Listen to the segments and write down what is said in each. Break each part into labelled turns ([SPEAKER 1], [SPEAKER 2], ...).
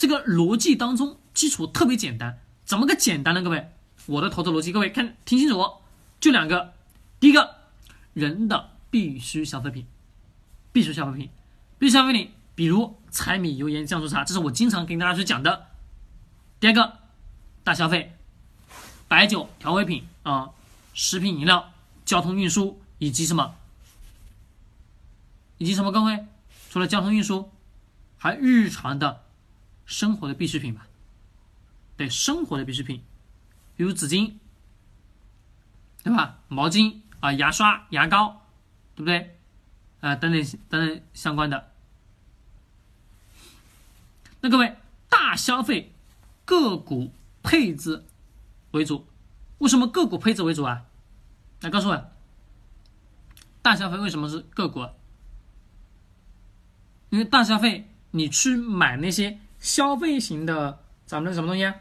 [SPEAKER 1] 这个逻辑当中基础特别简单，怎么个简单呢？各位，我的投资逻辑，各位看听清楚，就两个，第一个，人的必须消费品，必须消费品，必须消费品，比如柴米油盐酱醋茶，这是我经常跟大家去讲的。第二个，大消费，白酒、调味品啊，食品饮料、交通运输以及什么，以及什么？各位，除了交通运输，还日常的生活的必需品吧？对，生活的必需品，比如纸巾，对吧？毛巾啊，牙刷、牙膏，对不对？啊，等等等等相关的。那各位，大消费。个股配置为主，为什么个股配置为主啊？来告诉我，大消费为什么是个股？因为大消费，你去买那些消费型的咱们的什么东西啊？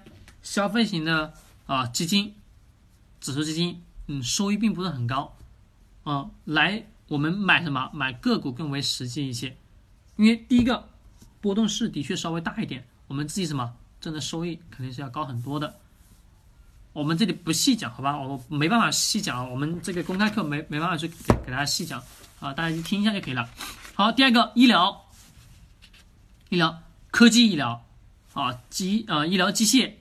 [SPEAKER 1] 消费型的啊基金，指数基金，嗯，收益并不是很高，啊，来我们买什么？买个股更为实际一些，因为第一个波动是的确稍微大一点，我们自己什么？挣的收益肯定是要高很多的，我们这里不细讲，好吧？我没办法细讲，我们这个公开课没没办法去给给大家细讲啊，大家去听一下就可以了。好，第二个医疗，医疗科技医疗啊，机啊医疗机械，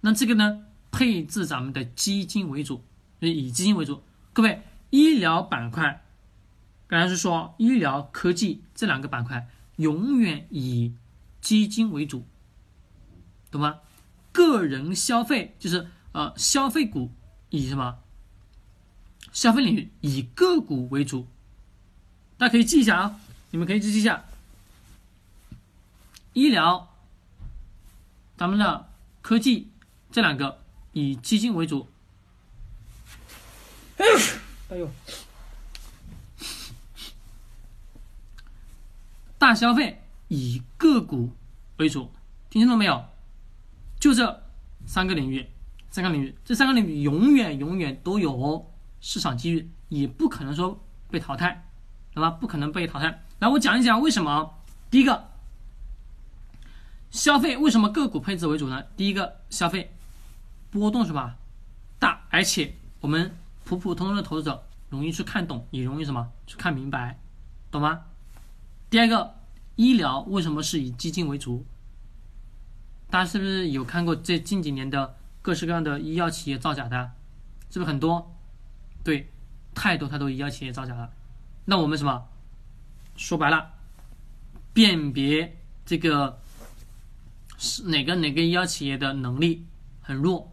[SPEAKER 1] 那这个呢配置咱们的基金为主，以基金为主。各位，医疗板块，刚才是说医疗科技这两个板块永远以基金为主。懂吗？个人消费就是呃消费股以什么？消费领域以个股为主，大家可以记一下啊，你们可以记一下。医疗、咱们的科技这两个以基金为主。哎呦，大消费以个股为主，听清楚没有？就这三个领域，三个领域，这三个领域永远永远都有市场机遇，也不可能说被淘汰，对吧？不可能被淘汰。来，我讲一讲为什么。第一个，消费为什么个股配置为主呢？第一个，消费波动是吧大，而且我们普普通通的投资者容易去看懂，也容易什么去看明白，懂吗？第二个，医疗为什么是以基金为主？大家是不是有看过这近几年的各式各样的医药企业造假的？是不是很多？对，太多太多医药企业造假了。那我们什么？说白了，辨别这个是哪个哪个医药企业的能力很弱。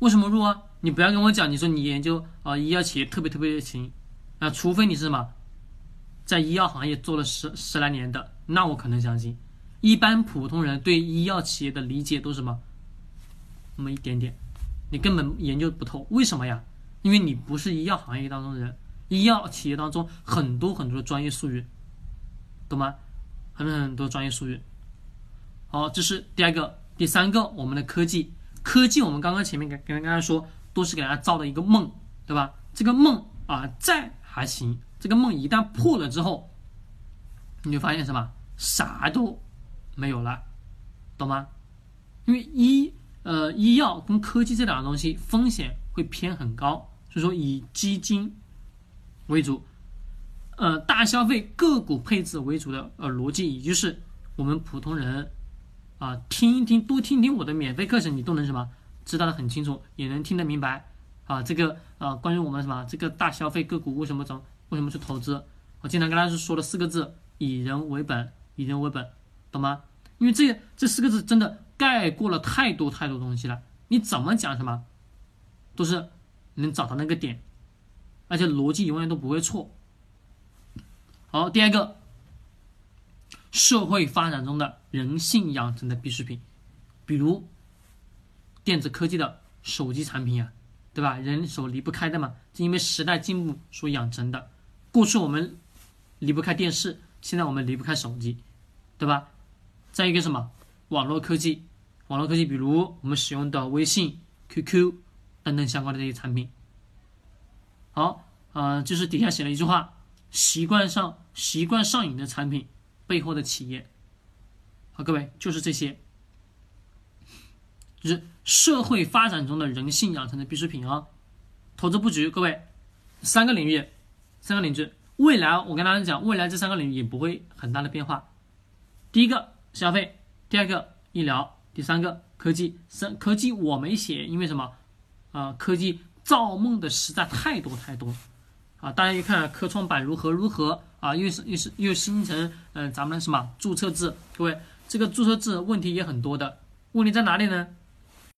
[SPEAKER 1] 为什么弱啊？你不要跟我讲，你说你研究啊医药企业特别特别的勤啊，除非你是什么在医药行业做了十十来年的，那我可能相信。一般普通人对医药企业的理解都是什么？那么一点点，你根本研究不透。为什么呀？因为你不是医药行业当中的人，医药企业当中很多很多的专业术语，懂吗？很多很多专业术语。好，这是第二个，第三个，我们的科技，科技我们刚刚前面跟跟大家说，都是给大家造的一个梦，对吧？这个梦啊，在还行，这个梦一旦破了之后，你就发现什么？啥都。没有了，懂吗？因为医呃医药跟科技这两个东西风险会偏很高，所以说以基金为主，呃大消费个股配置为主的呃逻辑，也就是我们普通人啊听一听多听听我的免费课程，你都能什么知道的很清楚，也能听得明白啊这个啊关于我们什么这个大消费个股为什么怎为什么去投资，我经常跟大家说的四个字：以人为本，以人为本。懂吗？因为这这四个字真的盖过了太多太多东西了。你怎么讲什么，都是能找到那个点，而且逻辑永远都不会错。好，第二个，社会发展中的人性养成的必需品，比如电子科技的手机产品呀，对吧？人手离不开的嘛，是因为时代进步所养成的。过去我们离不开电视，现在我们离不开手机，对吧？再一个什么网络科技，网络科技，比如我们使用的微信、QQ 等等相关的这些产品。好，呃，就是底下写了一句话：习惯上习惯上瘾的产品背后的企业。好，各位就是这些。就是社会发展中的人性养成的必需品啊。投资布局，各位，三个领域，三个领域，未来我跟大家讲，未来这三个领域也不会很大的变化。第一个消费，第二个医疗，第三个科技。三科技我没写，因为什么？啊，科技造梦的实在太多太多啊！大家一看科创板如何如何啊，又是又是又形成嗯咱们的什么注册制？各位，这个注册制问题也很多的，问题在哪里呢？